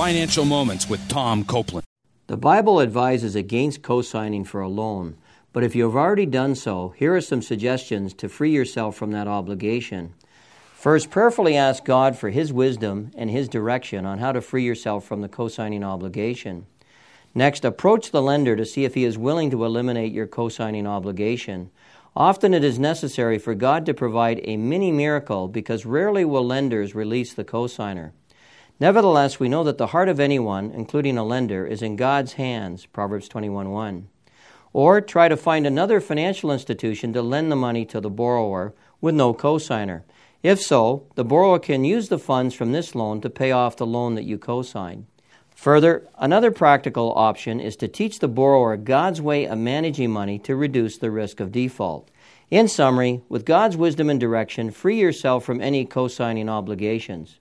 Financial Moments with Tom Copeland. The Bible advises against co signing for a loan, but if you have already done so, here are some suggestions to free yourself from that obligation. First, prayerfully ask God for His wisdom and His direction on how to free yourself from the co signing obligation. Next, approach the lender to see if he is willing to eliminate your co signing obligation. Often it is necessary for God to provide a mini miracle because rarely will lenders release the cosigner. Nevertheless, we know that the heart of anyone, including a lender, is in God's hands, Proverbs 21:1. Or try to find another financial institution to lend the money to the borrower with no cosigner. If so, the borrower can use the funds from this loan to pay off the loan that you cosigned. Further, another practical option is to teach the borrower God's way of managing money to reduce the risk of default. In summary, with God's wisdom and direction, free yourself from any co signing obligations.